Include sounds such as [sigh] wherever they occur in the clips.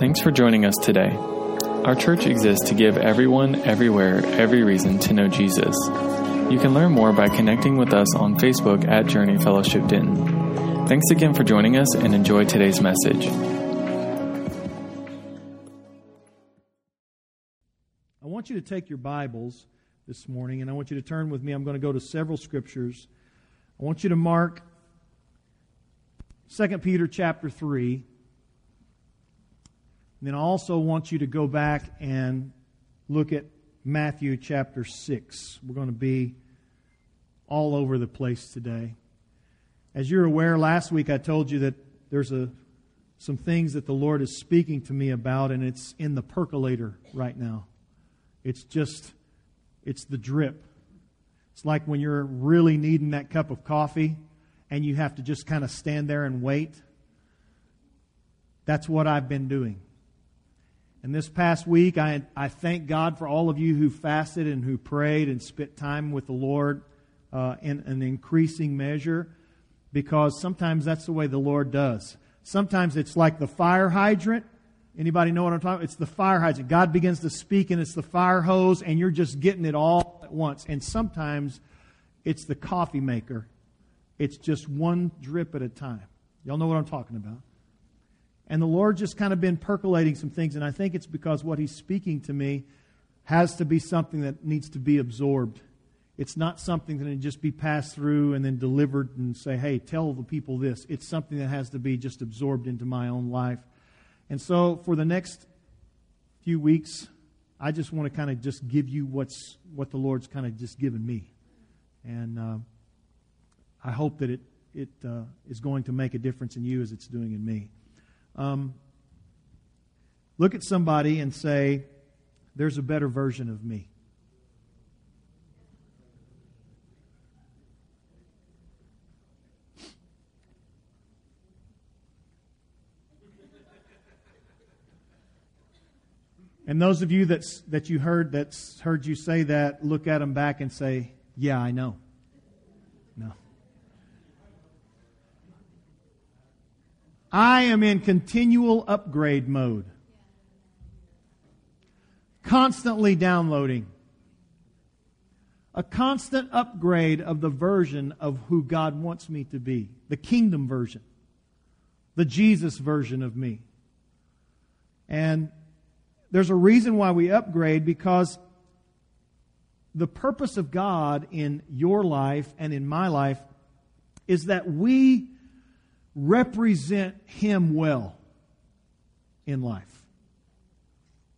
Thanks for joining us today. Our church exists to give everyone, everywhere, every reason to know Jesus. You can learn more by connecting with us on Facebook at Journey Fellowship Denton. Thanks again for joining us and enjoy today's message. I want you to take your Bibles this morning and I want you to turn with me. I'm going to go to several scriptures. I want you to mark 2 Peter chapter 3. And then I also want you to go back and look at Matthew chapter 6. We're going to be all over the place today. As you're aware, last week I told you that there's a, some things that the Lord is speaking to me about, and it's in the percolator right now. It's just, it's the drip. It's like when you're really needing that cup of coffee and you have to just kind of stand there and wait. That's what I've been doing. And this past week, I, I thank God for all of you who fasted and who prayed and spent time with the Lord uh, in an increasing measure because sometimes that's the way the Lord does. Sometimes it's like the fire hydrant. Anybody know what I'm talking about? It's the fire hydrant. God begins to speak and it's the fire hose and you're just getting it all at once. And sometimes it's the coffee maker. It's just one drip at a time. Y'all know what I'm talking about. And the Lord just kind of been percolating some things, and I think it's because what He's speaking to me has to be something that needs to be absorbed. It's not something that can just be passed through and then delivered and say, hey, tell the people this. It's something that has to be just absorbed into my own life. And so for the next few weeks, I just want to kind of just give you what's what the Lord's kind of just given me. And uh, I hope that it, it uh, is going to make a difference in you as it's doing in me. Um, look at somebody and say, There's a better version of me. And those of you that's, that you heard that's heard you say that, look at them back and say, "Yeah, I know." I am in continual upgrade mode. Constantly downloading. A constant upgrade of the version of who God wants me to be. The kingdom version. The Jesus version of me. And there's a reason why we upgrade because the purpose of God in your life and in my life is that we represent Him well in life.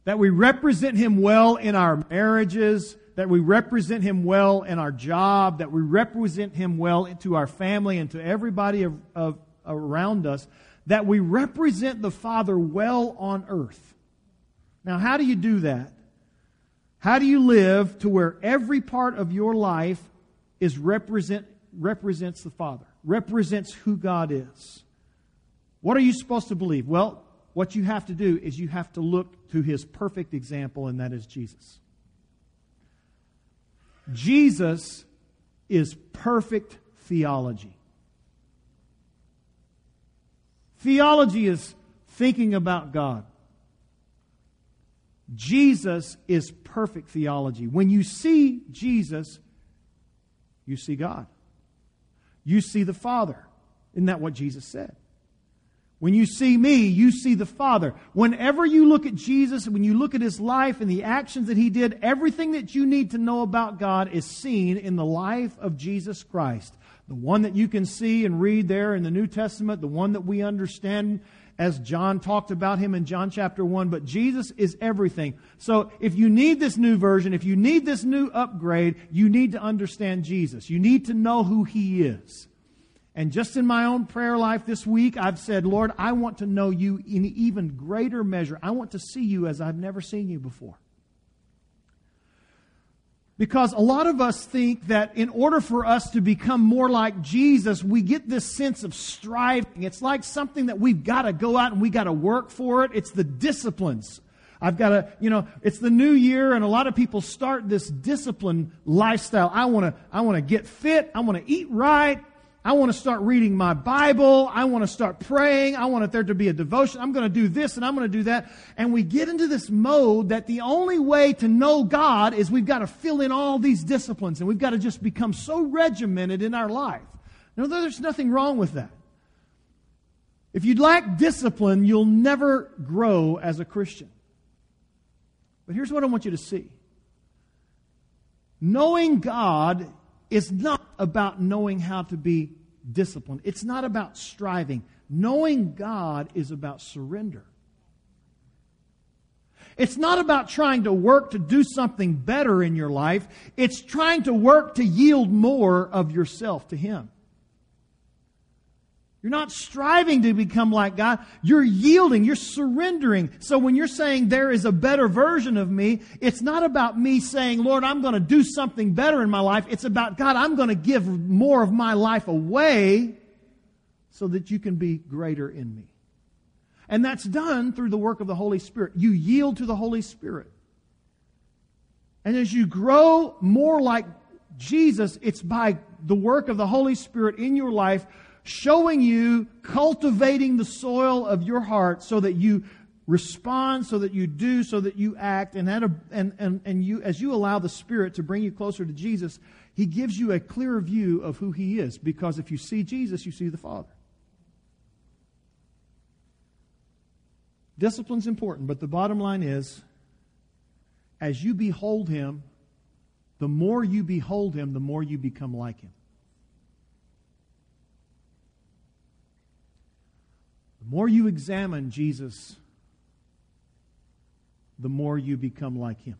That we represent Him well in our marriages, that we represent Him well in our job, that we represent Him well to our family and to everybody of, of, around us, that we represent the Father well on earth. Now, how do you do that? How do you live to where every part of your life is represent, represents the Father? Represents who God is. What are you supposed to believe? Well, what you have to do is you have to look to his perfect example, and that is Jesus. Jesus is perfect theology. Theology is thinking about God. Jesus is perfect theology. When you see Jesus, you see God you see the Father. Isn't that what Jesus said? When you see me, you see the Father. Whenever you look at Jesus, when you look at his life and the actions that he did, everything that you need to know about God is seen in the life of Jesus Christ. The one that you can see and read there in the New Testament, the one that we understand as John talked about him in John chapter 1, but Jesus is everything. So if you need this new version, if you need this new upgrade, you need to understand Jesus. You need to know who he is. And just in my own prayer life this week, I've said, Lord, I want to know you in even greater measure. I want to see you as I've never seen you before. Because a lot of us think that in order for us to become more like Jesus, we get this sense of striving. It's like something that we've got to go out and we got to work for it. It's the disciplines. I've got to, you know, it's the new year and a lot of people start this discipline lifestyle. I want to, I want to get fit. I want to eat right. I want to start reading my Bible. I want to start praying. I want there to be a devotion. I'm going to do this and I'm going to do that. And we get into this mode that the only way to know God is we've got to fill in all these disciplines and we've got to just become so regimented in our life. No, there's nothing wrong with that. If you lack discipline, you'll never grow as a Christian. But here's what I want you to see. Knowing God is not about knowing how to be disciplined. It's not about striving. Knowing God is about surrender. It's not about trying to work to do something better in your life. It's trying to work to yield more of yourself to Him. You're not striving to become like God. You're yielding. You're surrendering. So when you're saying there is a better version of me, it's not about me saying, Lord, I'm going to do something better in my life. It's about, God, I'm going to give more of my life away so that you can be greater in me. And that's done through the work of the Holy Spirit. You yield to the Holy Spirit. And as you grow more like Jesus, it's by the work of the Holy Spirit in your life showing you, cultivating the soil of your heart so that you respond, so that you do, so that you act, and, a, and, and, and you, as you allow the Spirit to bring you closer to Jesus, He gives you a clearer view of who He is. Because if you see Jesus, you see the Father. Discipline's important, but the bottom line is as you behold Him, the more you behold Him, the more you become like Him. The more you examine Jesus, the more you become like him.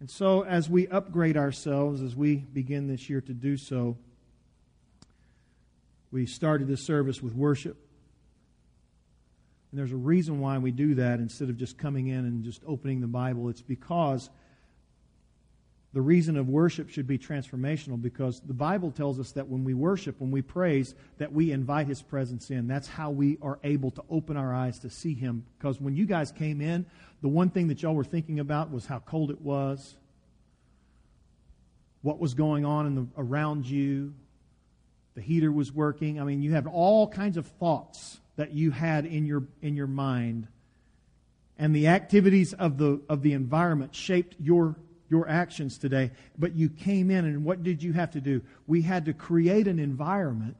And so, as we upgrade ourselves, as we begin this year to do so, we started this service with worship. And there's a reason why we do that instead of just coming in and just opening the Bible. It's because the reason of worship should be transformational because the Bible tells us that when we worship, when we praise, that we invite His presence in. That's how we are able to open our eyes to see Him. Because when you guys came in, the one thing that y'all were thinking about was how cold it was, what was going on in the, around you, the heater was working. I mean, you have all kinds of thoughts that you had in your in your mind, and the activities of the of the environment shaped your your actions today, but you came in and what did you have to do? We had to create an environment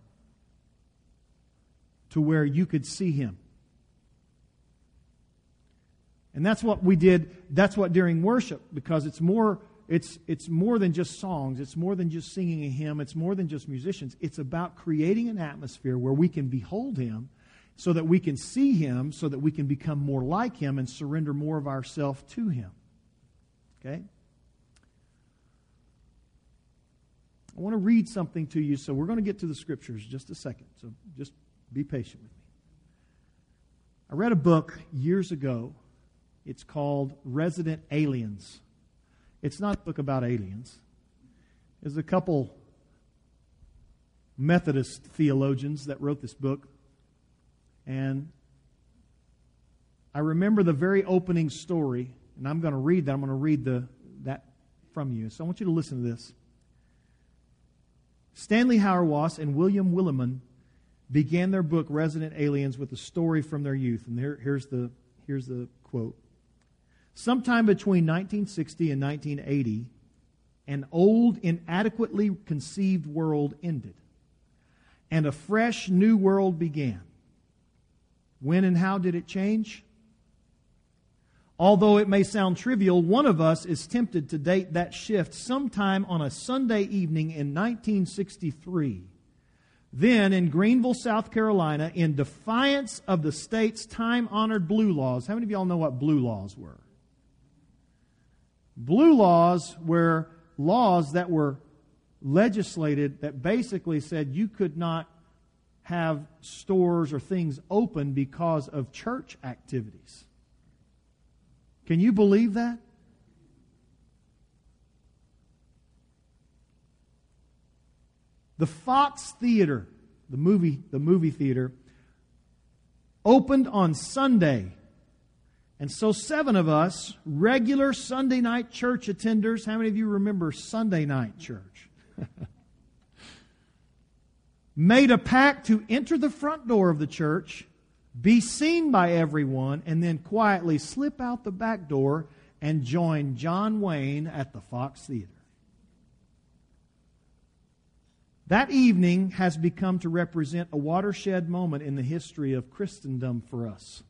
to where you could see him. And that's what we did. That's what during worship, because it's more, it's, it's more than just songs. It's more than just singing a hymn. It's more than just musicians. It's about creating an atmosphere where we can behold him so that we can see him, so that we can become more like him and surrender more of ourself to him. Okay? I want to read something to you, so we're going to get to the scriptures just a second. So just be patient with me. I read a book years ago. It's called Resident Aliens. It's not a book about aliens. There's a couple Methodist theologians that wrote this book. And I remember the very opening story, and I'm going to read that. I'm going to read the, that from you. So I want you to listen to this. Stanley Hauerwas and William Willimon began their book Resident Aliens with a story from their youth. And here, here's, the, here's the quote. Sometime between 1960 and 1980, an old, inadequately conceived world ended, and a fresh new world began. When and how did it change? Although it may sound trivial, one of us is tempted to date that shift sometime on a Sunday evening in 1963. Then in Greenville, South Carolina, in defiance of the state's time honored blue laws. How many of y'all know what blue laws were? Blue laws were laws that were legislated that basically said you could not have stores or things open because of church activities. Can you believe that? The Fox Theater, the movie, the movie theater, opened on Sunday And so, seven of us, regular Sunday night church attenders, how many of you remember Sunday night church? [laughs] Made a pact to enter the front door of the church, be seen by everyone, and then quietly slip out the back door and join John Wayne at the Fox Theater. That evening has become to represent a watershed moment in the history of Christendom for us.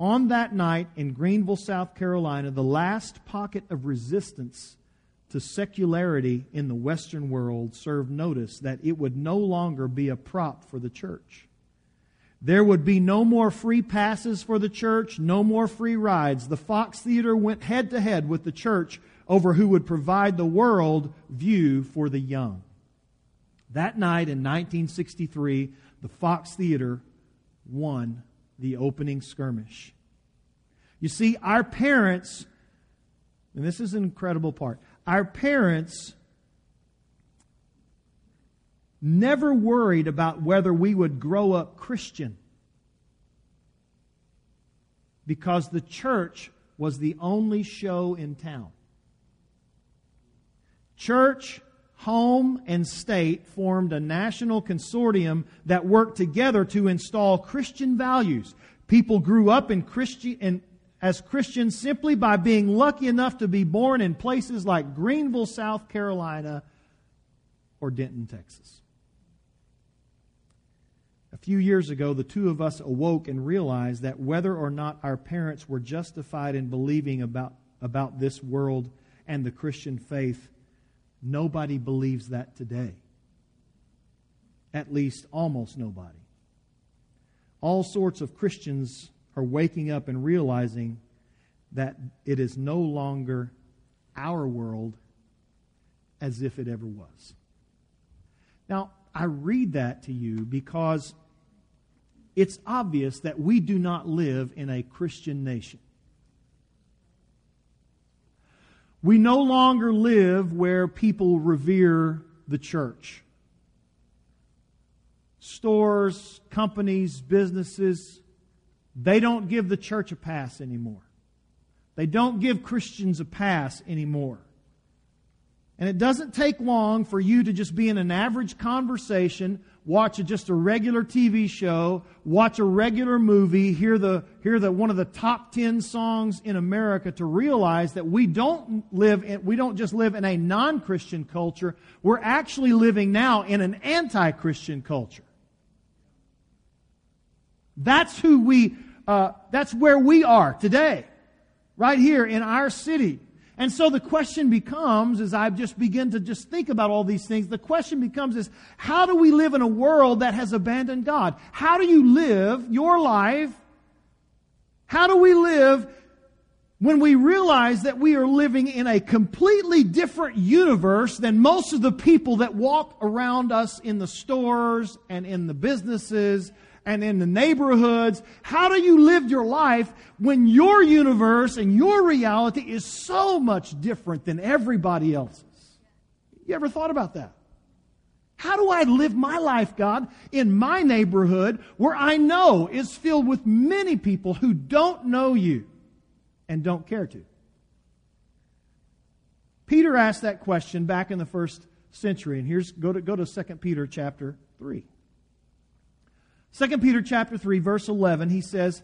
On that night in Greenville, South Carolina, the last pocket of resistance to secularity in the Western world served notice that it would no longer be a prop for the church. There would be no more free passes for the church, no more free rides. The Fox Theater went head to head with the church over who would provide the world view for the young. That night in 1963, the Fox Theater won the opening skirmish. You see, our parents, and this is an incredible part, our parents never worried about whether we would grow up Christian because the church was the only show in town. Church, home, and state formed a national consortium that worked together to install Christian values. People grew up in in, as Christians simply by being lucky enough to be born in places like Greenville, South Carolina, or Denton, Texas. Few years ago, the two of us awoke and realized that whether or not our parents were justified in believing about, about this world and the Christian faith, nobody believes that today. At least almost nobody. All sorts of Christians are waking up and realizing that it is no longer our world as if it ever was. Now, I read that to you because it's obvious that we do not live in a Christian nation. We no longer live where people revere the church. Stores, companies, businesses, they don't give the church a pass anymore. They don't give Christians a pass anymore. And it doesn't take long for you to just be in an average conversation, watch just a regular TV show, watch a regular movie, hear the hear the one of the top 10 songs in America to realize that we don't live in, we don't just live in a non-Christian culture, we're actually living now in an anti-Christian culture. That's who we, uh, that's where we are today. Right here in our city. And so the question becomes, as I just begin to just think about all these things, the question becomes is, how do we live in a world that has abandoned God? How do you live your life? How do we live when we realize that we are living in a completely different universe than most of the people that walk around us in the stores and in the businesses and in the neighborhoods. How do you live your life when your universe and your reality is so much different than everybody else's? You ever thought about that? How do I live my life, God, in my neighborhood where I know is filled with many people who don't know you and don't care to? Peter asked that question back in the first century, and here's go to go to 2 Peter chapter 3. 2 Peter chapter 3 verse 11 he says,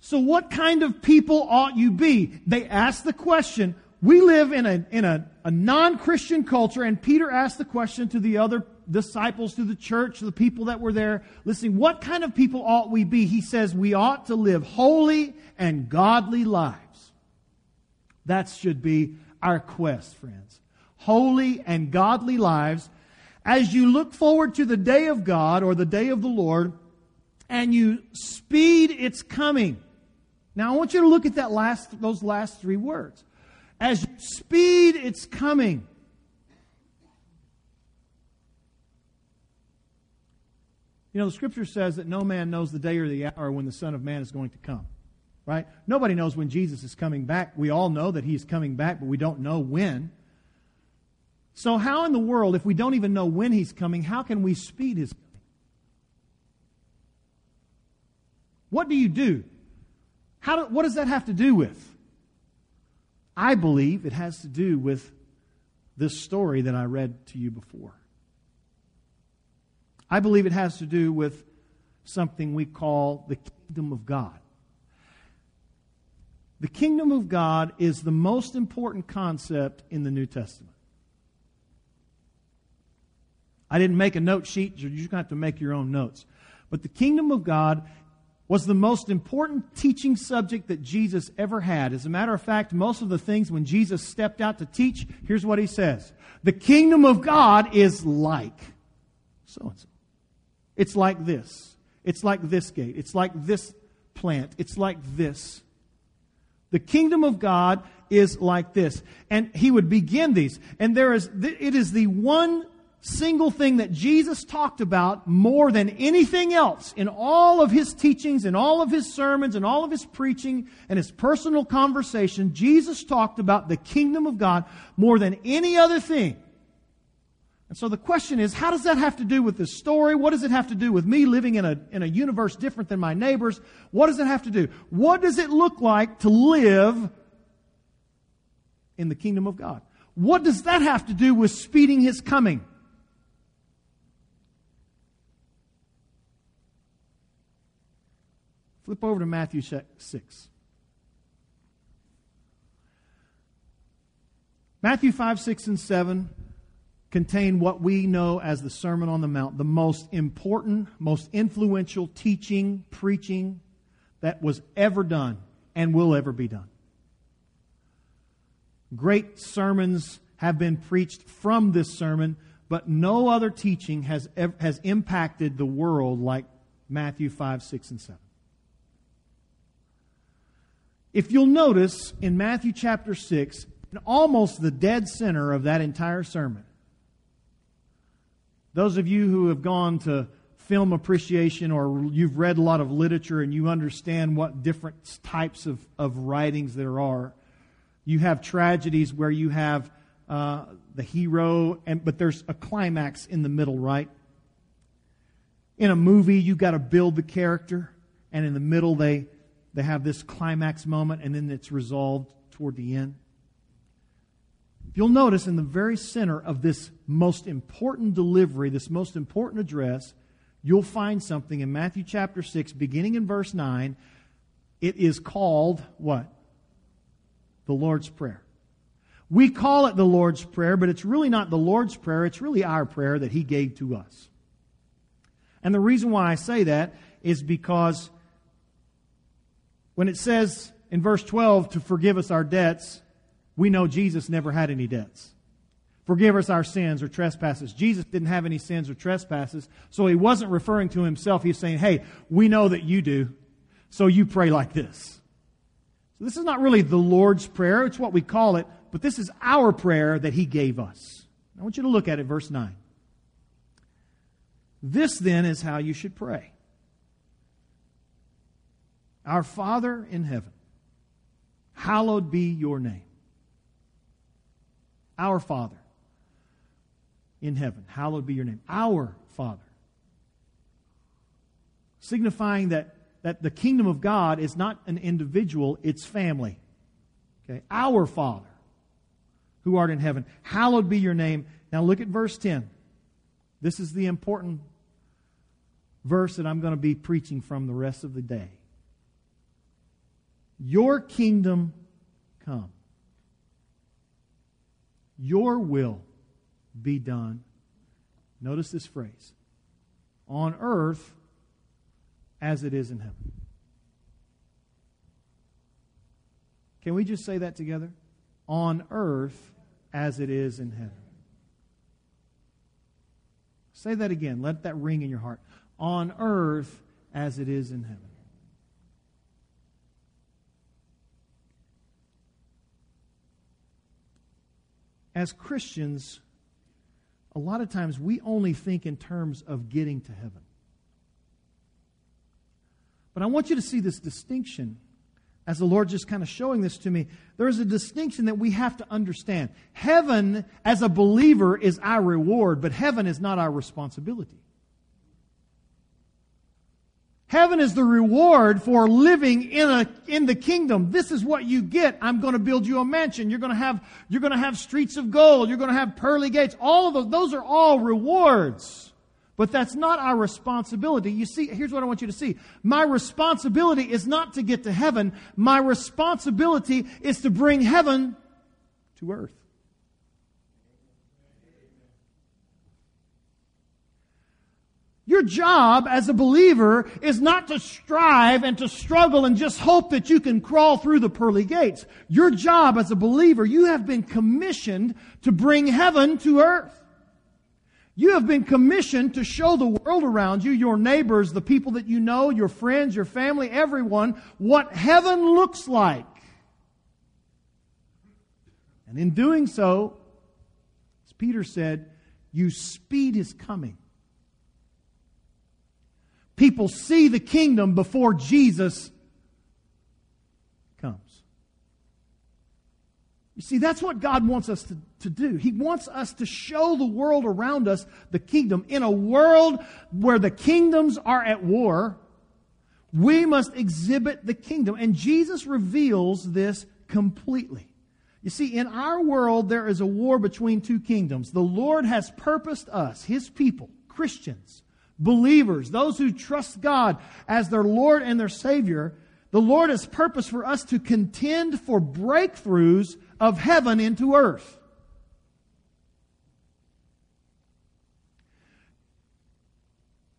"So what kind of people ought you be?" They ask the question. We live in a in a, a non-Christian culture and Peter asked the question to the other disciples to the church, the people that were there, listening, what kind of people ought we be? He says we ought to live holy and godly lives. That should be our quest, friends. Holy and godly lives as you look forward to the day of God or the day of the Lord and you speed its coming. Now I want you to look at that last, those last three words. As speed its coming. You know, the scripture says that no man knows the day or the hour when the Son of Man is going to come. Right? Nobody knows when Jesus is coming back. We all know that he's coming back, but we don't know when. So, how in the world, if we don't even know when he's coming, how can we speed his what do you do How do, what does that have to do with? I believe it has to do with this story that I read to you before. I believe it has to do with something we call the kingdom of God. The kingdom of God is the most important concept in the New Testament. I didn't make a note sheet, you're just going to have to make your own notes. But the kingdom of God was the most important teaching subject that Jesus ever had. As a matter of fact, most of the things when Jesus stepped out to teach, here's what he says The kingdom of God is like so and so. It's like this. It's like this gate. It's like this plant. It's like this. The kingdom of God is like this. And he would begin these. And there is, it is the one single thing that Jesus talked about more than anything else in all of his teachings and all of his sermons and all of his preaching and his personal conversation, Jesus talked about the kingdom of God more than any other thing. And so the question is, how does that have to do with this story? What does it have to do with me living in a, in a universe different than my neighbors? What does it have to do? What does it look like to live in the kingdom of God? What does that have to do with speeding his coming? Flip over to Matthew 6. Matthew 5, 6, and 7 contain what we know as the Sermon on the Mount, the most important, most influential teaching, preaching that was ever done and will ever be done. Great sermons have been preached from this sermon, but no other teaching has, has impacted the world like Matthew 5, 6, and 7. If you'll notice in Matthew chapter 6, in almost the dead center of that entire sermon, those of you who have gone to film appreciation or you've read a lot of literature and you understand what different types of, of writings there are, you have tragedies where you have uh, the hero, and, but there's a climax in the middle, right? In a movie, you've got to build the character, and in the middle, they they have this climax moment and then it's resolved toward the end. You'll notice in the very center of this most important delivery, this most important address, you'll find something in Matthew chapter 6, beginning in verse 9. It is called what? The Lord's Prayer. We call it the Lord's Prayer, but it's really not the Lord's Prayer, it's really our prayer that He gave to us. And the reason why I say that is because when it says in verse 12 to forgive us our debts, we know Jesus never had any debts. Forgive us our sins or trespasses. Jesus didn't have any sins or trespasses, so he wasn't referring to himself. He's saying, hey, we know that you do, so you pray like this. So this is not really the Lord's Prayer, it's what we call it, but this is our prayer that he gave us. I want you to look at it, verse 9. This then is how you should pray. Our Father in heaven, hallowed be your name. Our Father in heaven, hallowed be your name. Our Father. Signifying that, that the kingdom of God is not an individual, it's family. Okay? Our Father who art in heaven, hallowed be your name. Now look at verse 10. This is the important verse that I'm going to be preaching from the rest of the day. Your kingdom come. Your will be done. Notice this phrase on earth as it is in heaven. Can we just say that together? On earth as it is in heaven. Say that again. Let that ring in your heart. On earth as it is in heaven. As Christians, a lot of times we only think in terms of getting to heaven. But I want you to see this distinction as the Lord just kind of showing this to me. There is a distinction that we have to understand. Heaven, as a believer, is our reward, but heaven is not our responsibility. Heaven is the reward for living in a, in the kingdom. This is what you get. I'm going to build you a mansion. You're going to have, you're going to have streets of gold. You're going to have pearly gates. All of those, those are all rewards. But that's not our responsibility. You see, here's what I want you to see. My responsibility is not to get to heaven. My responsibility is to bring heaven to earth. Your job as a believer is not to strive and to struggle and just hope that you can crawl through the pearly gates. Your job as a believer, you have been commissioned to bring heaven to earth. You have been commissioned to show the world around you, your neighbors, the people that you know, your friends, your family, everyone, what heaven looks like. And in doing so, as Peter said, you speed his coming. People see the kingdom before Jesus comes. You see, that's what God wants us to, to do. He wants us to show the world around us the kingdom. In a world where the kingdoms are at war, we must exhibit the kingdom. And Jesus reveals this completely. You see, in our world, there is a war between two kingdoms. The Lord has purposed us, His people, Christians, believers, those who trust God as their Lord and their Savior, the Lord has purpose for us to contend for breakthroughs of heaven into earth.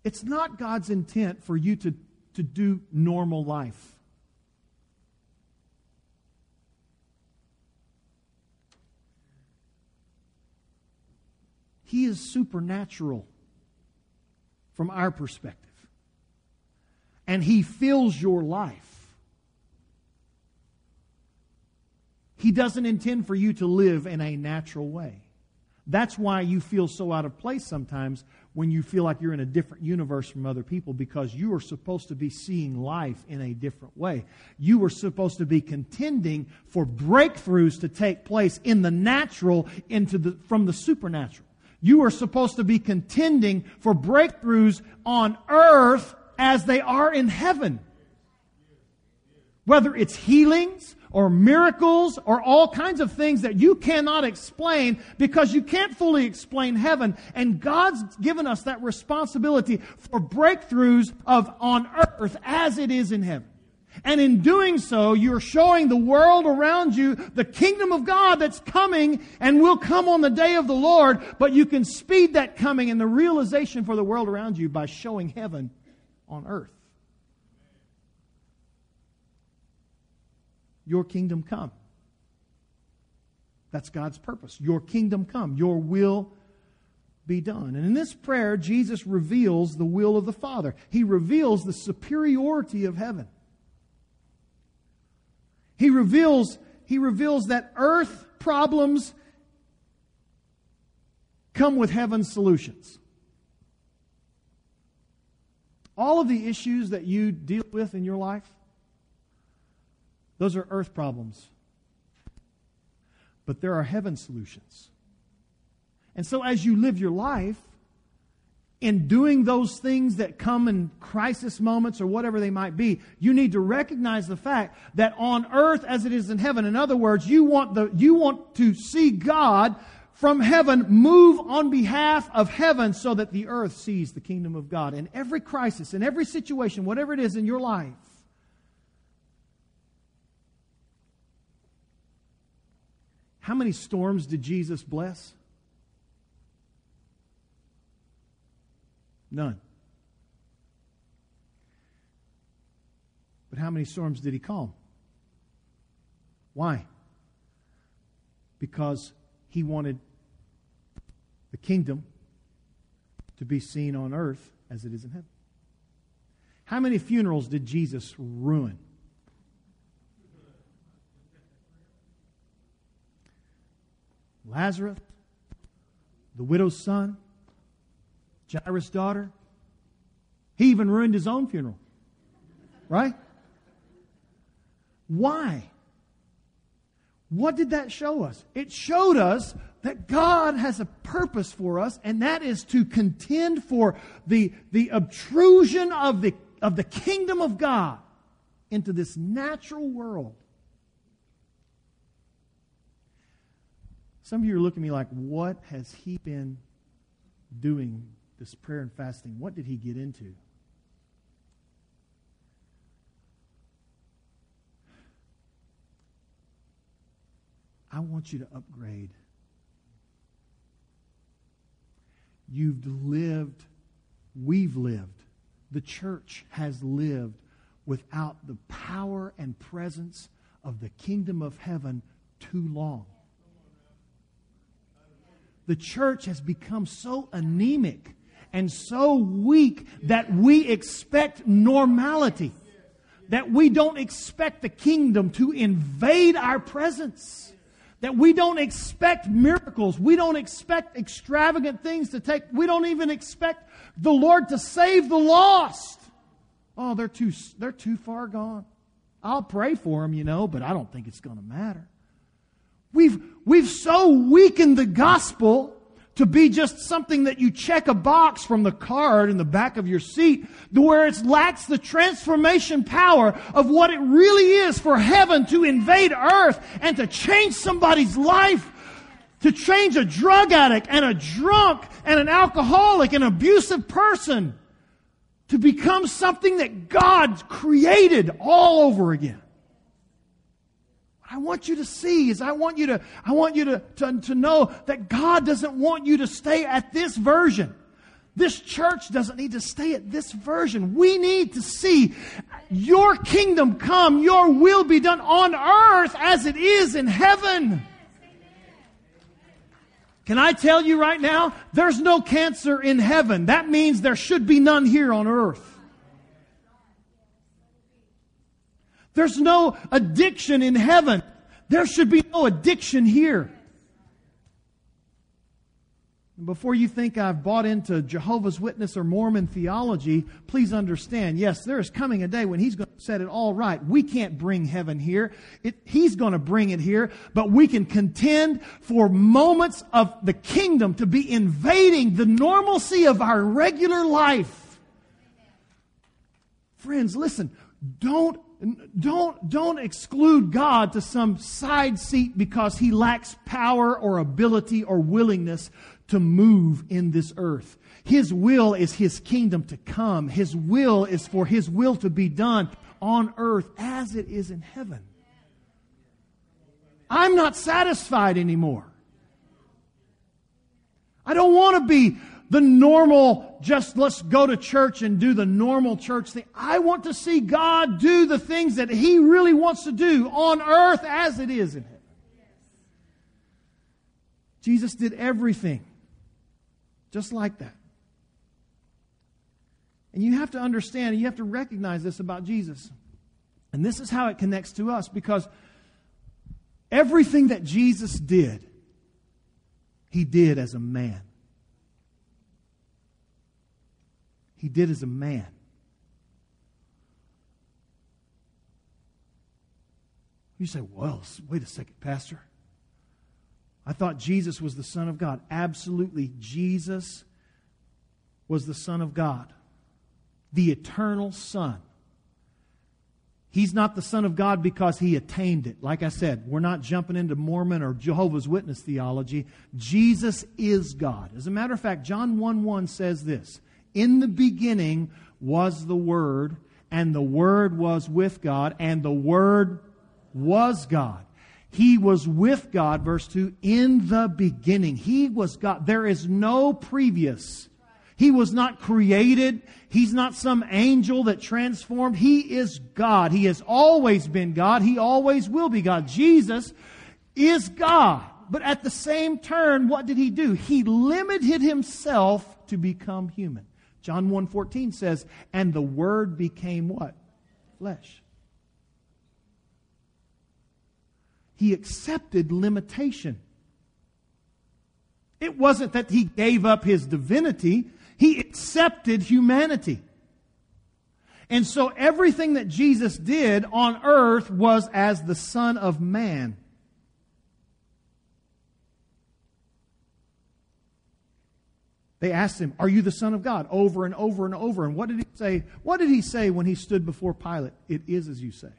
It's not God's intent for you to, to do normal life. He is supernatural from our perspective. And He fills your life. He doesn't intend for you to live in a natural way. That's why you feel so out of place sometimes when you feel like you're in a different universe from other people because you are supposed to be seeing life in a different way. You are supposed to be contending for breakthroughs to take place in the natural into the, from the supernatural. You are supposed to be contending for breakthroughs on earth as they are in heaven. Whether it's healings or miracles or all kinds of things that you cannot explain because you can't fully explain heaven. And God's given us that responsibility for breakthroughs of on earth as it is in heaven. And in doing so, you're showing the world around you the kingdom of God that's coming and will come on the day of the Lord, but you can speed that coming and the realization for the world around you by showing heaven on earth. Your kingdom come. That's God's purpose. Your kingdom come. Your will be done. And in this prayer, Jesus reveals the will of the Father. He reveals the superiority of heaven. He reveals, he reveals that earth problems come with heaven's solutions. All of the issues that you deal with in your life, those are earth problems. But there are heaven solutions. And so as you live your life, in doing those things that come in crisis moments or whatever they might be, you need to recognize the fact that on earth as it is in heaven, in other words, you want the, you want to see God from heaven move on behalf of heaven so that the earth sees the kingdom of God. In every crisis, in every situation, whatever it is in your life, how many storms did Jesus bless? None. But how many storms did he calm? Why? Because he wanted the kingdom to be seen on earth as it is in heaven. How many funerals did Jesus ruin? Lazarus, the widow's son, Jairus' daughter. He even ruined his own funeral. Right? Why? What did that show us? It showed us that God has a purpose for us, and that is to contend for the, the obtrusion of the, of the kingdom of God into this natural world. Some of you are looking at me like, what has he been doing this prayer and fasting? What did he get into? I want you to upgrade. You've lived, we've lived, the church has lived without the power and presence of the kingdom of heaven too long. The church has become so anemic and so weak that we expect normality, that we don't expect the kingdom to invade our presence. That we don't expect miracles. We don't expect extravagant things to take. We don't even expect the Lord to save the lost. Oh, they're too, they're too far gone. I'll pray for them, you know, but I don't think it's going to matter. We've, we've so weakened the gospel to be just something that you check a box from the card in the back of your seat, where it lacks the transformation power of what it really is for heaven to invade earth and to change somebody's life. To change a drug addict and a drunk and an alcoholic, and abusive person, to become something that God created all over again. I want you to see is I want you to, I want you to, to, to know that God doesn't want you to stay at this version. This church doesn't need to stay at this version. We need to see your kingdom come, your will be done on earth as it is in heaven. Can I tell you right now? There's no cancer in heaven. That means there should be none here on earth. There's no addiction in heaven. There should be no addiction here. Before you think I've bought into Jehovah's Witness or Mormon theology, please understand, yes, there is coming a day when He's going to set it all right. We can't bring heaven here. It, he's going to bring it here, but we can contend for moments of the kingdom to be invading the normalcy of our regular life. Friends, listen, don't don't, don't exclude God to some side seat because he lacks power or ability or willingness to move in this earth. His will is his kingdom to come. His will is for his will to be done on earth as it is in heaven. I'm not satisfied anymore. I don't want to be the normal, just let's go to church and do the normal church thing. I want to see God do the things that He really wants to do on earth as it is in heaven. Jesus did everything just like that. And you have to understand, you have to recognize this about Jesus. And this is how it connects to us because everything that Jesus did, he did as a man. He did as a man. You say, well, wait a second, Pastor. I thought Jesus was the Son of God. Absolutely, Jesus was the Son of God, the eternal Son. He's not the Son of God because he attained it. Like I said, we're not jumping into Mormon or Jehovah's Witness theology. Jesus is God. As a matter of fact, John 1 1 says this in the beginning was the Word, and the Word was with God, and the Word was God. He was with God, verse 2, in the beginning. He was God. There is no previous. He was not created. He's not some angel that transformed. He is God. He has always been God. He always will be God. Jesus is God. But at the same turn, what did he do? He limited himself to become human. John 1:14 says, "And the word became what? Flesh." He accepted limitation. It wasn't that he gave up his divinity, he accepted humanity. And so everything that Jesus did on earth was as the Son of Man. They asked him, Are you the Son of God? over and over and over. And what did he say? What did he say when he stood before Pilate? It is as you say.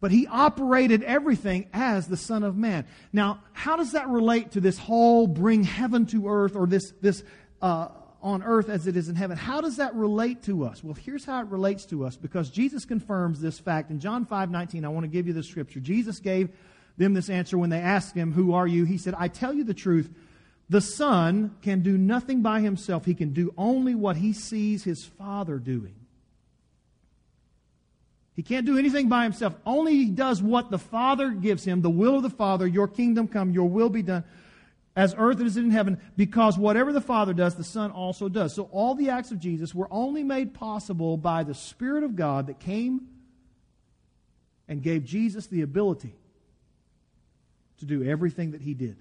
But he operated everything as the Son of Man. Now, how does that relate to this whole bring heaven to earth or this, this uh, on earth as it is in heaven? How does that relate to us? Well, here's how it relates to us because Jesus confirms this fact. In John 5 19, I want to give you the scripture. Jesus gave them this answer when they asked him, Who are you? He said, I tell you the truth. The Son can do nothing by himself. He can do only what he sees his Father doing. He can't do anything by himself. Only he does what the Father gives him, the will of the Father. Your kingdom come, your will be done as earth as in heaven, because whatever the Father does, the Son also does. So all the acts of Jesus were only made possible by the Spirit of God that came and gave Jesus the ability to do everything that he did.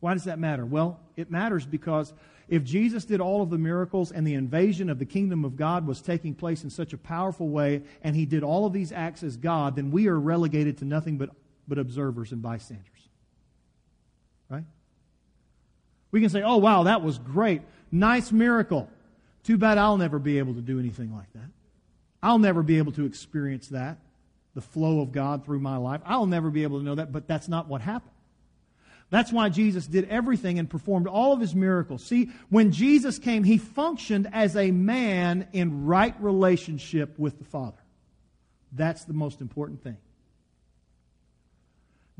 Why does that matter? Well, it matters because if Jesus did all of the miracles and the invasion of the kingdom of God was taking place in such a powerful way, and he did all of these acts as God, then we are relegated to nothing but, but observers and bystanders. Right? We can say, oh, wow, that was great. Nice miracle. Too bad I'll never be able to do anything like that. I'll never be able to experience that, the flow of God through my life. I'll never be able to know that, but that's not what happened. That's why Jesus did everything and performed all of his miracles. See, when Jesus came, he functioned as a man in right relationship with the Father. That's the most important thing.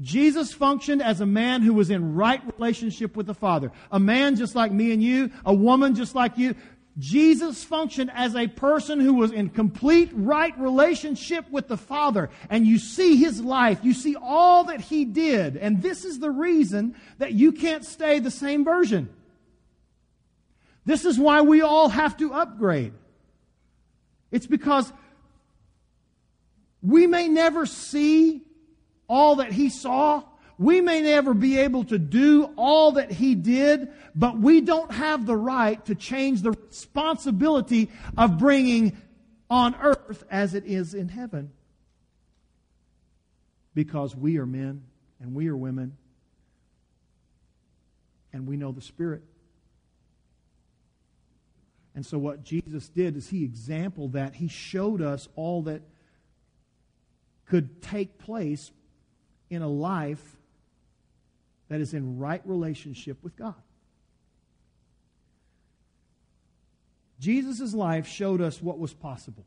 Jesus functioned as a man who was in right relationship with the Father. A man just like me and you, a woman just like you, Jesus functioned as a person who was in complete right relationship with the Father. And you see his life. You see all that he did. And this is the reason that you can't stay the same version. This is why we all have to upgrade. It's because we may never see all that he saw, we may never be able to do all that he did, but we don't have the right to change the responsibility of bringing on earth as it is in heaven. Because we are men and we are women and we know the Spirit. And so, what Jesus did is he exampled that. He showed us all that could take place in a life that is in right relationship with God. Jesus' life showed us what was possible.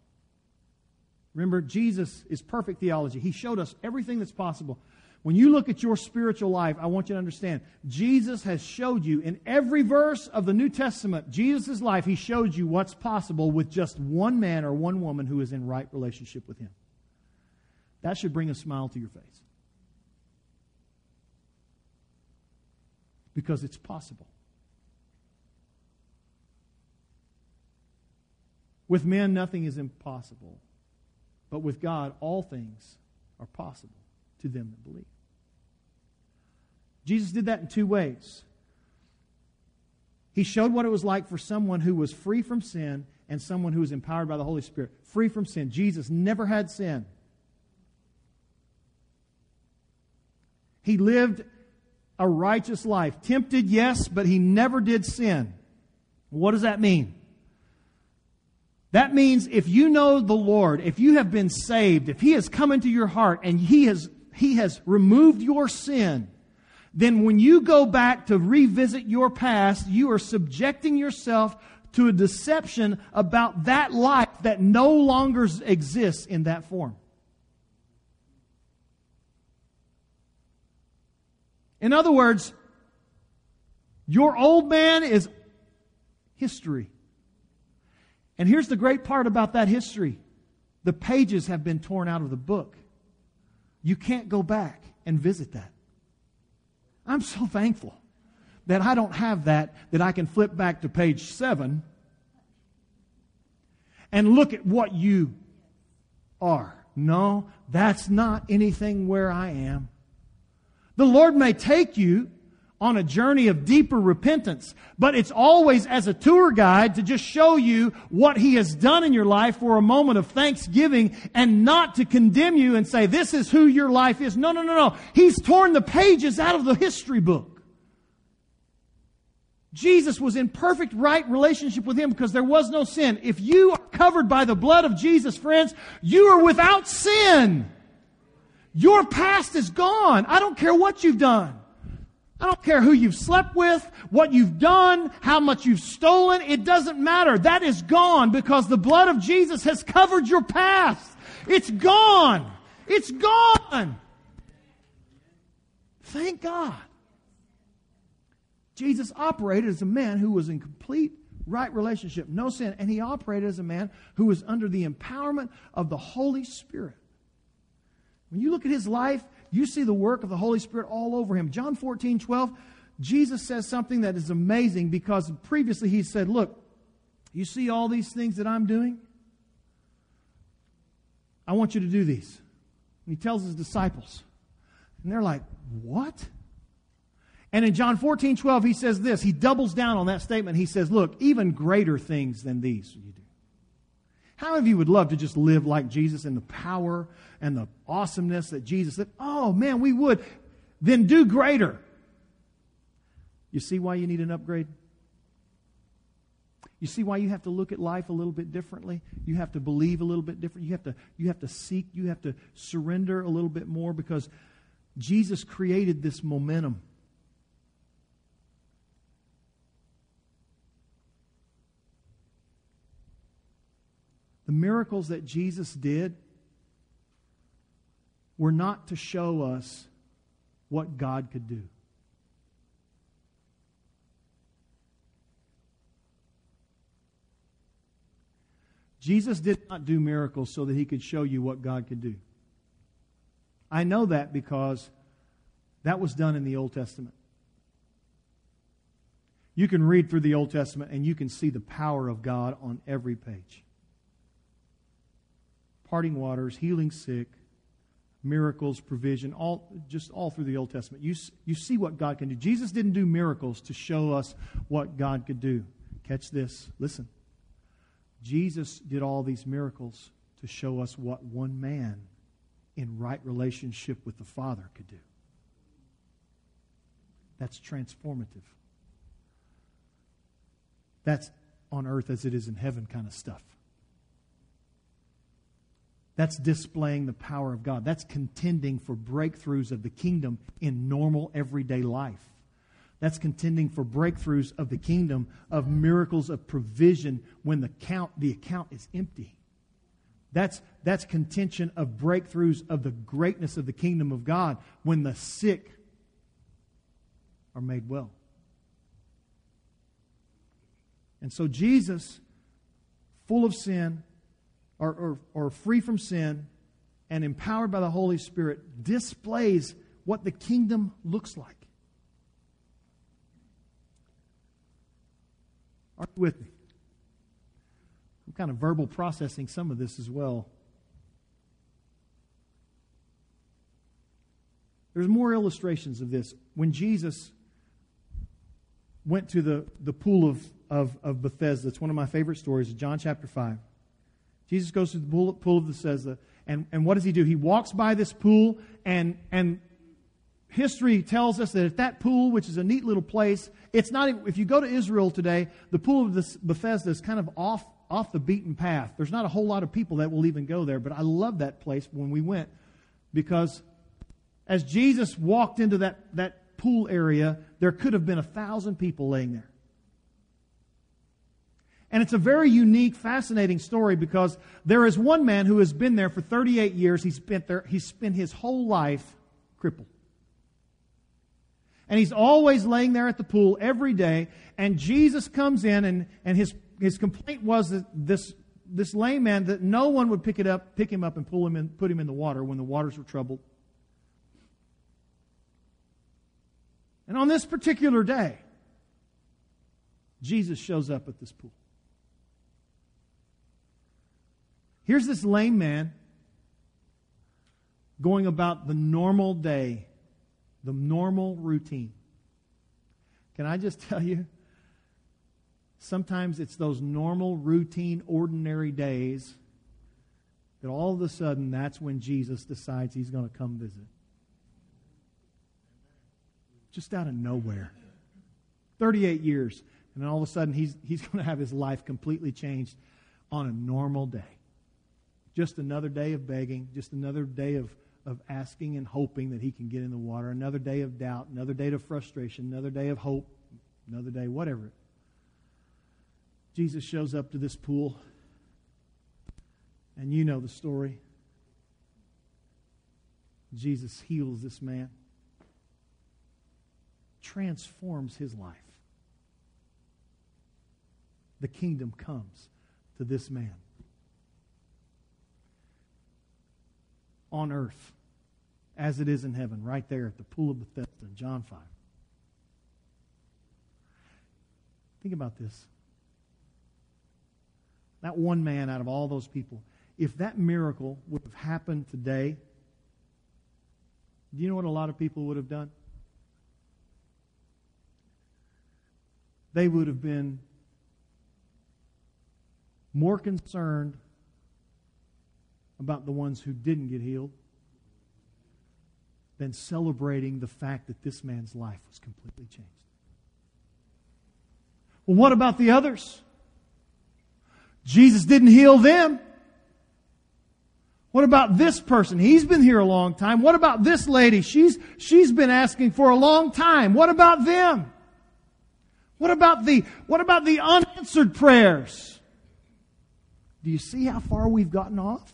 Remember, Jesus is perfect theology. He showed us everything that's possible. When you look at your spiritual life, I want you to understand Jesus has showed you in every verse of the New Testament, Jesus' life, he showed you what's possible with just one man or one woman who is in right relationship with him. That should bring a smile to your face. Because it's possible. With men, nothing is impossible. But with God, all things are possible to them that believe. Jesus did that in two ways. He showed what it was like for someone who was free from sin and someone who was empowered by the Holy Spirit. Free from sin. Jesus never had sin. He lived a righteous life. Tempted, yes, but he never did sin. What does that mean? That means if you know the Lord, if you have been saved, if he has come into your heart and he has, he has removed your sin, then when you go back to revisit your past, you are subjecting yourself to a deception about that life that no longer exists in that form. In other words, your old man is history. And here's the great part about that history the pages have been torn out of the book. You can't go back and visit that. I'm so thankful that I don't have that, that I can flip back to page seven and look at what you are. No, that's not anything where I am. The Lord may take you on a journey of deeper repentance. But it's always as a tour guide to just show you what He has done in your life for a moment of thanksgiving and not to condemn you and say, this is who your life is. No, no, no, no. He's torn the pages out of the history book. Jesus was in perfect right relationship with Him because there was no sin. If you are covered by the blood of Jesus, friends, you are without sin. Your past is gone. I don't care what you've done. I don't care who you've slept with, what you've done, how much you've stolen. It doesn't matter. That is gone because the blood of Jesus has covered your past. It's gone. It's gone. Thank God. Jesus operated as a man who was in complete right relationship, no sin, and he operated as a man who was under the empowerment of the Holy Spirit. When you look at his life, you see the work of the Holy Spirit all over him. John 14, 12, Jesus says something that is amazing because previously he said, Look, you see all these things that I'm doing? I want you to do these. And he tells his disciples. And they're like, What? And in John 14, 12, he says this. He doubles down on that statement. He says, Look, even greater things than these. How many of you would love to just live like Jesus in the power and the awesomeness that Jesus said, oh man, we would, then do greater. You see why you need an upgrade? You see why you have to look at life a little bit differently? You have to believe a little bit different. You have to, you have to seek, you have to surrender a little bit more because Jesus created this momentum. The miracles that Jesus did were not to show us what God could do. Jesus did not do miracles so that he could show you what God could do. I know that because that was done in the Old Testament. You can read through the Old Testament and you can see the power of God on every page. Parting waters, healing sick, miracles, provision, all just all through the Old Testament. You, you see what God can do. Jesus didn't do miracles to show us what God could do. Catch this. Listen. Jesus did all these miracles to show us what one man in right relationship with the Father could do. That's transformative. That's on earth as it is in heaven kind of stuff. That's displaying the power of God. That's contending for breakthroughs of the kingdom in normal everyday life. That's contending for breakthroughs of the kingdom, of miracles of provision when the count the account is empty. That's, that's contention of breakthroughs of the greatness of the kingdom of God when the sick are made well. And so Jesus, full of sin, or, or, free from sin and empowered by the Holy Spirit displays what the kingdom looks like. Are you with me? I'm kind of verbal processing some of this as well. There's more illustrations of this. When Jesus went to the, the pool of, of, of Bethesda, it's one of my favorite stories, John chapter 5. Jesus goes to the pool, pool of Bethesda, and, and what does he do? He walks by this pool, and, and history tells us that at that pool, which is a neat little place, it's not, if you go to Israel today, the pool of Bethesda is kind of off, off the beaten path. There's not a whole lot of people that will even go there, but I love that place when we went because as Jesus walked into that, that pool area, there could have been a thousand people laying there. And it's a very unique, fascinating story because there is one man who has been there for 38 years. He's spent there, he's spent his whole life crippled. And he's always laying there at the pool every day. And Jesus comes in and, and his, his complaint was that this, this lame man, that no one would pick it up, pick him up and pull him in, put him in the water when the waters were troubled. And on this particular day, Jesus shows up at this pool. Here's this lame man going about the normal day, the normal routine. Can I just [laughs] tell you? Sometimes it's those normal, routine, ordinary days that all of a sudden that's when Jesus decides he's going to come visit. Just out of nowhere. 38 years. And then all of a sudden he's, he's going to have his life completely changed on a normal day. Just another day of begging, just another day of, of asking and hoping that he can get in the water, another day of doubt, another day of frustration, another day of hope, another day, whatever. Jesus shows up to this pool, and you know the story. Jesus heals this man, transforms his life. The kingdom comes to this man. On earth, as it is in heaven, right there at the pool of Bethesda, John 5. Think about this. That one man out of all those people, if that miracle would have happened today, do you know what a lot of people would have done? They would have been more concerned about the ones who didn't get healed than celebrating the fact that this man's life was completely changed. Well, what about the others? Jesus didn't heal them. What about this person? He's been here a long time. What about this lady? She's, she's been asking for a long time. What about them? What about the, what about the unanswered prayers? Do you see how far we've gotten off?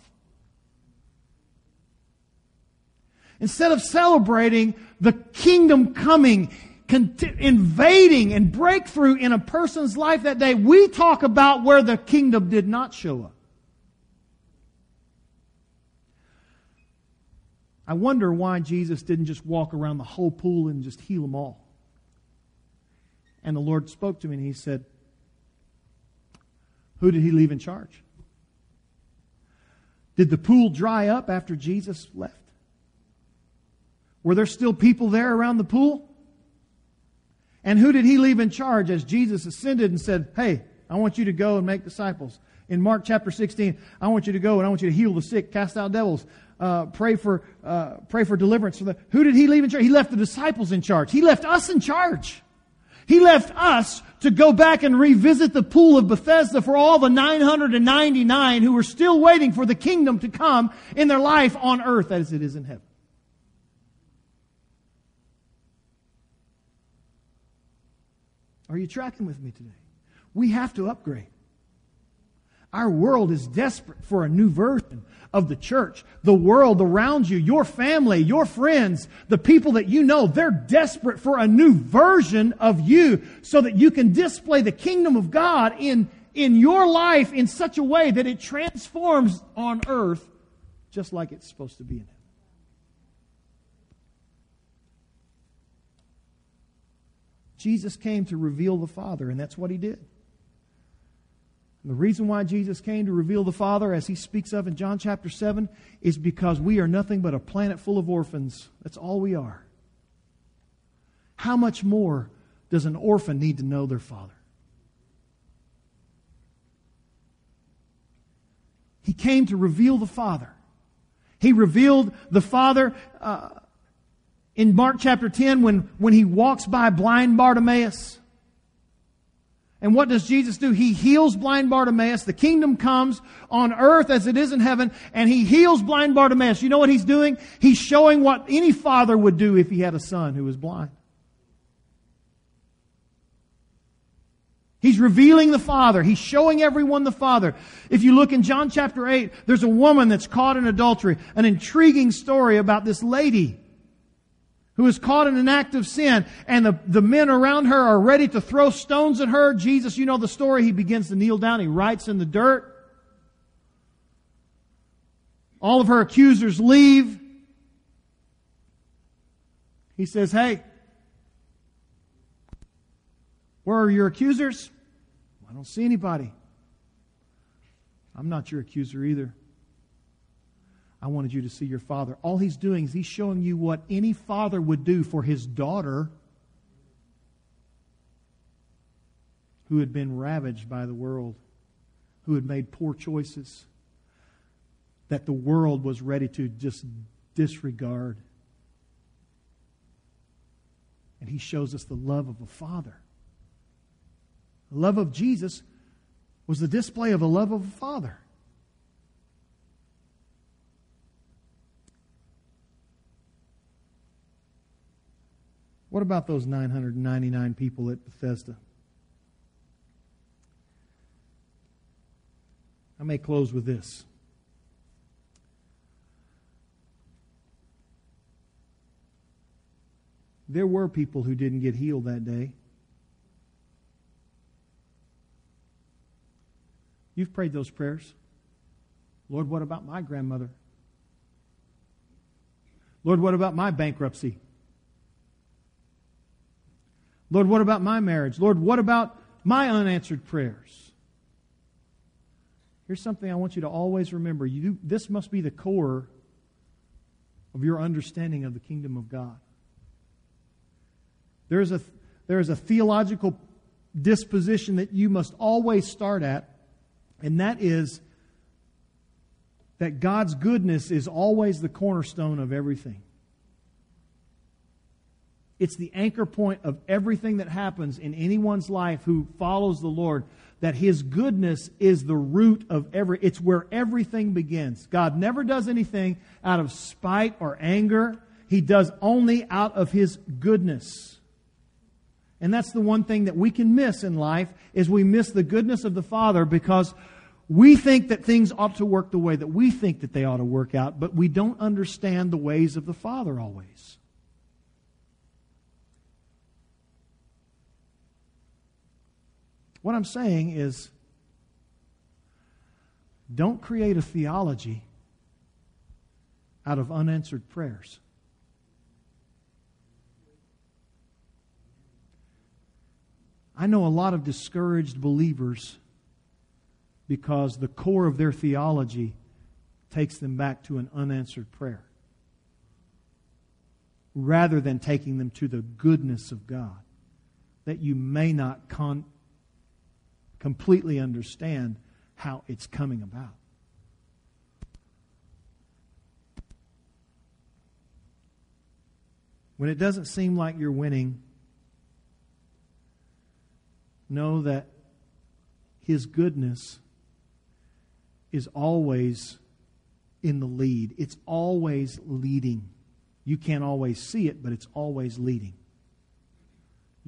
Instead of celebrating the kingdom coming, invading and breakthrough in a person's life that day, we talk about where the kingdom did not show up. I wonder why Jesus didn't just walk around the whole pool and just heal them all. And the Lord spoke to me and he said, Who did he leave in charge? Did the pool dry up after Jesus left? Were there still people there around the pool? And who did he leave in charge as Jesus ascended and said, Hey, I want you to go and make disciples? In Mark chapter 16, I want you to go and I want you to heal the sick, cast out devils, uh, pray for uh, pray for deliverance. For the, who did he leave in charge? He left the disciples in charge. He left us in charge. He left us to go back and revisit the pool of Bethesda for all the 999 who were still waiting for the kingdom to come in their life on earth as it is in heaven. Are you tracking with me today? We have to upgrade. Our world is desperate for a new version of the church. The world around you, your family, your friends, the people that you know, they're desperate for a new version of you so that you can display the kingdom of God in, in your life in such a way that it transforms on earth just like it's supposed to be in heaven. Jesus came to reveal the Father, and that's what he did. And the reason why Jesus came to reveal the Father, as he speaks of in John chapter 7, is because we are nothing but a planet full of orphans. That's all we are. How much more does an orphan need to know their father? He came to reveal the Father. He revealed the Father uh, in Mark chapter 10 when, when he walks by blind Bartimaeus. And what does Jesus do? He heals blind Bartimaeus. The kingdom comes on earth as it is in heaven, and he heals blind Bartimaeus. You know what he's doing? He's showing what any father would do if he had a son who was blind. He's revealing the Father. He's showing everyone the Father. If you look in John chapter 8, there's a woman that's caught in adultery. An intriguing story about this lady who is caught in an act of sin, and the, the men around her are ready to throw stones at her. Jesus, you know the story. He begins to kneel down. He writes in the dirt. All of her accusers leave. He says, Hey, where are your accusers? I don't see anybody. I'm not your accuser either. I wanted you to see your father. All he's doing is he's showing you what any father would do for his daughter. who had been ravaged by the world, who had made poor choices that the world was ready to just disregard. And he shows us the love of a father. The love of Jesus was the display of a love of a father. What about those 999 people at Bethesda? I may close with this. There were people who didn't get healed that day. You've prayed those prayers. Lord, what about my grandmother? Lord, what about my bankruptcy? Lord, what about my marriage? Lord, what about my unanswered prayers? Here's something I want you to always remember. You, this must be the core of your understanding of the kingdom of God. There is a, there is a theological disposition that you must always start at, and that is that God's goodness is always the cornerstone of everything. It's the anchor point of everything that happens in anyone's life who follows the Lord. That His goodness is the root of every, it's where everything begins. God never does anything out of spite or anger. He does only out of His goodness. And that's the one thing that we can miss in life is we miss the goodness of the Father because we think that things ought to work the way that we think that they ought to work out, but we don't understand the ways of the Father always. What I'm saying is don't create a theology out of unanswered prayers. I know a lot of discouraged believers because the core of their theology takes them back to an unanswered prayer rather than taking them to the goodness of God that you may not con- completely understand how it's coming about. When it doesn't seem like you're winning, know that His goodness is always in the lead. It's always leading. You can't always see it, but it's always leading.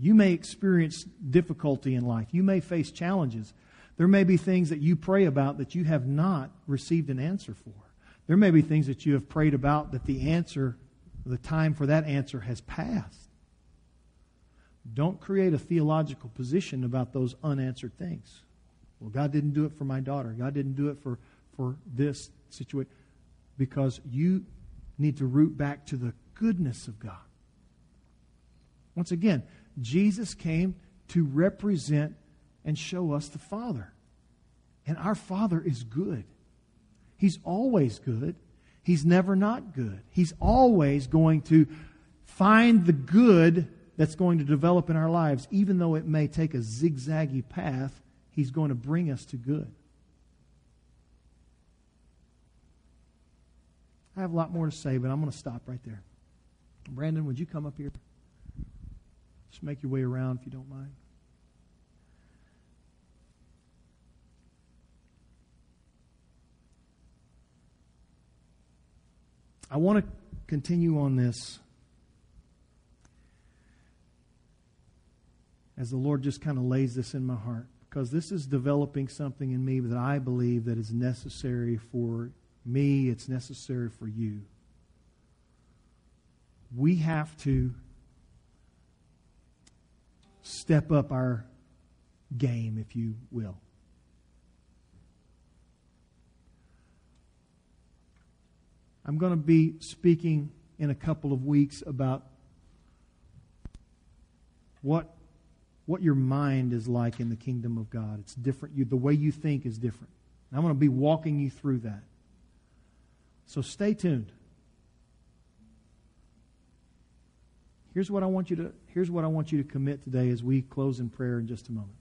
You may experience difficulty in life. You may face challenges. There may be things that you pray about that you have not received an answer for. There may be things that you have prayed about that the answer, the time for that answer has passed. Don't create a theological position about those unanswered things. Well, God didn't do it for my daughter. God didn't do it for, for this situation. Because you need to root back to the goodness of God. Once again, Jesus came to represent and show us the Father. And our Father is good. He's always good. He's never not good. He's always going to find the good that's going to develop in our lives, even though it may take a zigzaggy path, He's going to bring us to good. I have a lot more to say, but I'm going to stop right there. Brandon, would you come up here? Just make your way around if you don't mind. I want to continue on this as the Lord just kind of lays this in my heart because this is developing something in me that I believe that is necessary for me, it's necessary for you. We have to step up our game, if you will. I'm going to be speaking in a couple of weeks about what what your mind is like in the kingdom of God. It's different. You, the way you think is different. I'm going to be walking you through that. So stay tuned. Here's what I want you to here's what I want you to commit today as we close in prayer in just a moment.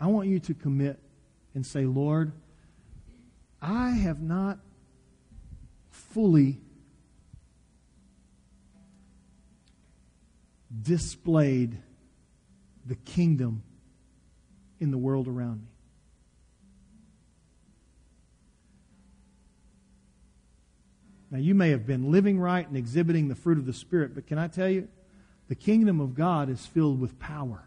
I want you to commit and say, Lord, I have not fully displayed the kingdom in the world around me. Now, you may have been living right and exhibiting the fruit of the Spirit, but can I tell you, the kingdom of God is filled with power.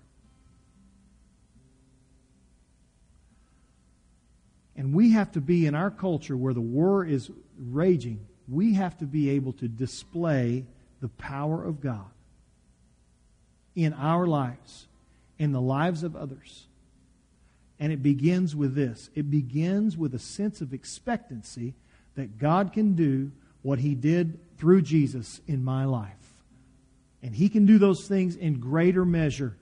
And we have to be in our culture where the war is raging, we have to be able to display the power of God in our lives, in the lives of others. And it begins with this it begins with a sense of expectancy that God can do what He did through Jesus in my life. And He can do those things in greater measure.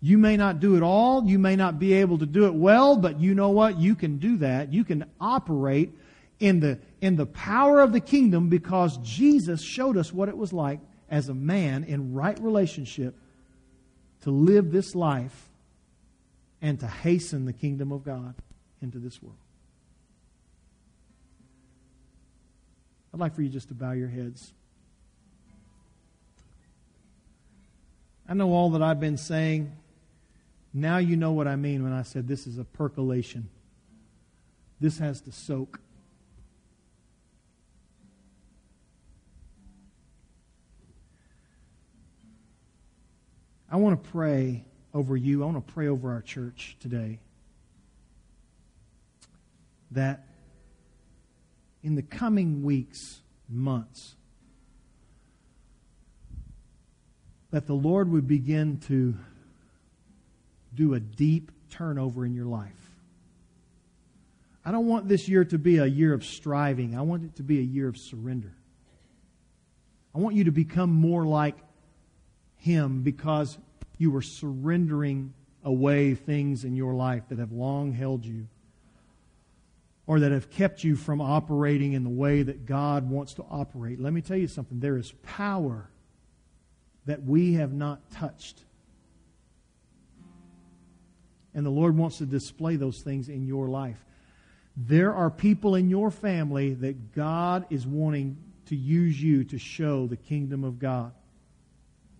You may not do it all, you may not be able to do it well, but you know what? You can do that. You can operate in the, in the power of the kingdom because Jesus showed us what it was like as a man in right relationship to live this life and to hasten the kingdom of God into this world. I'd like for you just to bow your heads. I know all that I've been saying. Now you know what I mean when I said this is a percolation. This has to soak. I want to pray over you. I want to pray over our church today. That in the coming weeks, months, that the Lord would begin to do a deep turnover in your life. I don't want this year to be a year of striving. I want it to be a year of surrender. I want you to become more like Him because you are surrendering away things in your life that have long held you or that have kept you from operating in the way that God wants to operate. Let me tell you something. There is power that we have not touched. And the Lord wants to display those things in your life. There are people in your family that God is wanting to use you to show the kingdom of God.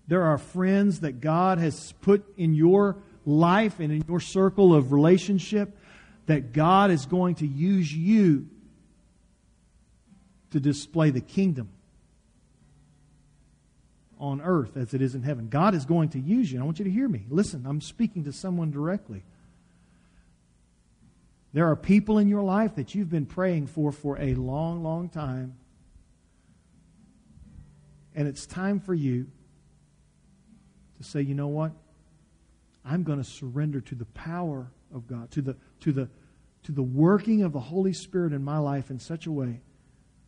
There are friends that God has put in your life and in your circle of relationship that God is going to use you to display the kingdom on earth as it is in heaven. God is going to use you. I want you to hear me. Listen, I'm speaking to someone directly. There are people in your life that you've been praying for for a long, long time. And it's time for you to say, you know what? I'm going to surrender to the power of God, to the, to the, to the working of the Holy Spirit in my life in such a way,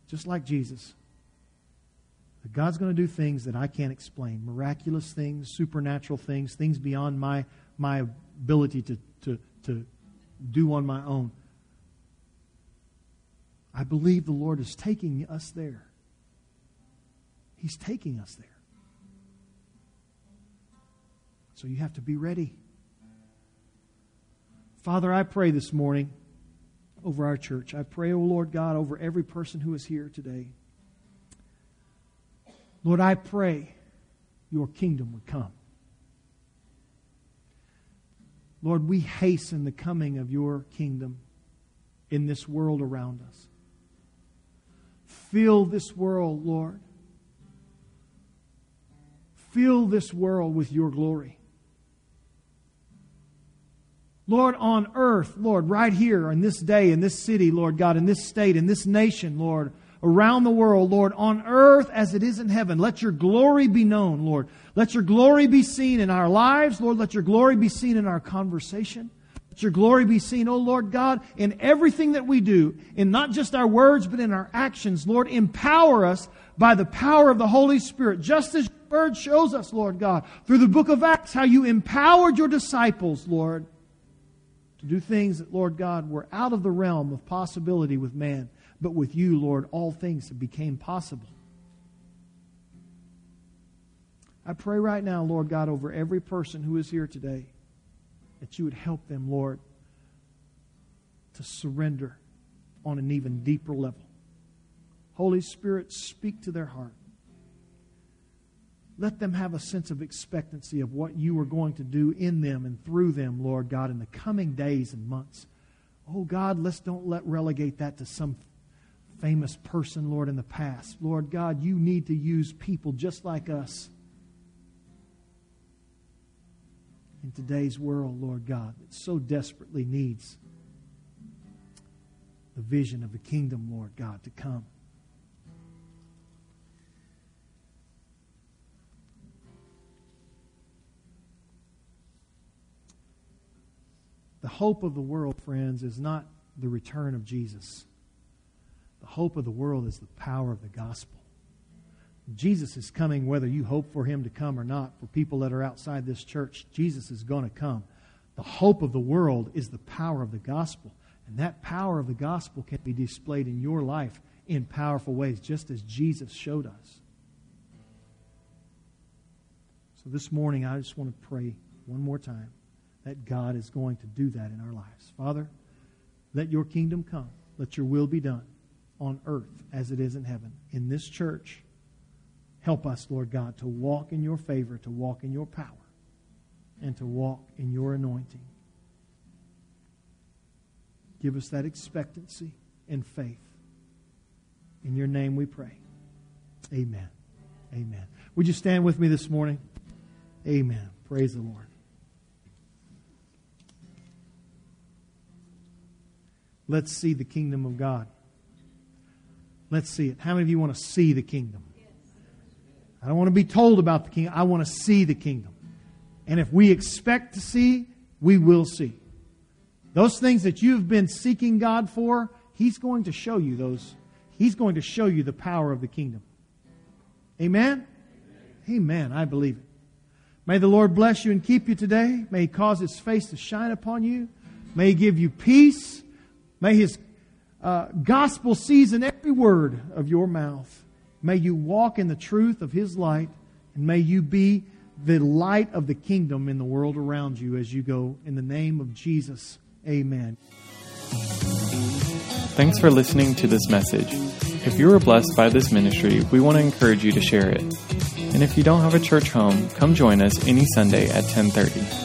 just like Jesus, that God's going to do things that I can't explain miraculous things, supernatural things, things beyond my, my ability to, to, to do on my own. I believe the Lord is taking us there. He's taking us there. So you have to be ready. Father, I pray this morning over our church. I pray, O oh Lord God, over every person who is here today. Lord, I pray your kingdom would come. Lord, we hasten the coming of your kingdom in this world around us. Fill this world, Lord. Fill this world with your glory. Lord, on earth, Lord, right here in this day, in this city, Lord God, in this state, in this nation, Lord, around the world, Lord, on earth as it is in heaven. Let your glory be known, Lord. Let your glory be seen in our lives, Lord. Let your glory be seen in our conversation. Let your glory be seen, oh Lord God, in everything that we do, in not just our words, but in our actions. Lord, empower us by the power of the Holy Spirit, just as your word shows us, Lord God, through the book of Acts, how you empowered your disciples, Lord to do things that, Lord God, were out of the realm of possibility with man. But with you, Lord, all things became possible. I pray right now, Lord God, over every person who is here today. that you would help them, Lord, to surrender on an even deeper level. Holy Spirit, speak to their heart. Let them have a sense of expectancy of what you are going to do in them and through them, Lord God, in the coming days and months. Oh God, let's don't let relegate that to some famous person, Lord, in the past. Lord God, you need to use people just like us in today's world, Lord God, that so desperately needs the vision of the kingdom, Lord God, to come. The hope of the world, friends, is not the return of Jesus. The hope of the world is the power of the gospel. Jesus is coming whether you hope for him to come or not. For people that are outside this church, Jesus is going to come. The hope of the world is the power of the gospel. And that power of the gospel can be displayed in your life in powerful ways, just as Jesus showed us. So this morning, I just want to pray one more time that God is going to do that in our lives. Father, let your kingdom come. Let your will be done on earth as it is in heaven. In this church, help us, Lord God, to walk in your favor, to walk in your power, and to walk in your anointing. Give us that expectancy and faith. In your name we pray. Amen. Amen. Would you stand with me this morning? Amen. Praise the Lord. Let's see the kingdom of God. Let's see it. How many of you want to see the kingdom? I don't want to be told about the kingdom. I want to see the kingdom. And if we expect to see, we will see. Those things that you've been seeking God for, He's going to show you those. He's going to show you the power of the kingdom. Amen? Amen. Amen. I believe it. May the Lord bless you and keep you today. May He cause His face to shine upon you. May He give you peace. May His uh, gospel season every word of your mouth. May you walk in the truth of His light, and may you be the light of the kingdom in the world around you as you go. In the name of Jesus, amen. Thanks for listening to this message. If you were blessed by this ministry, we want to encourage you to share it. And if you don't have a church home, come join us any Sunday at 1030.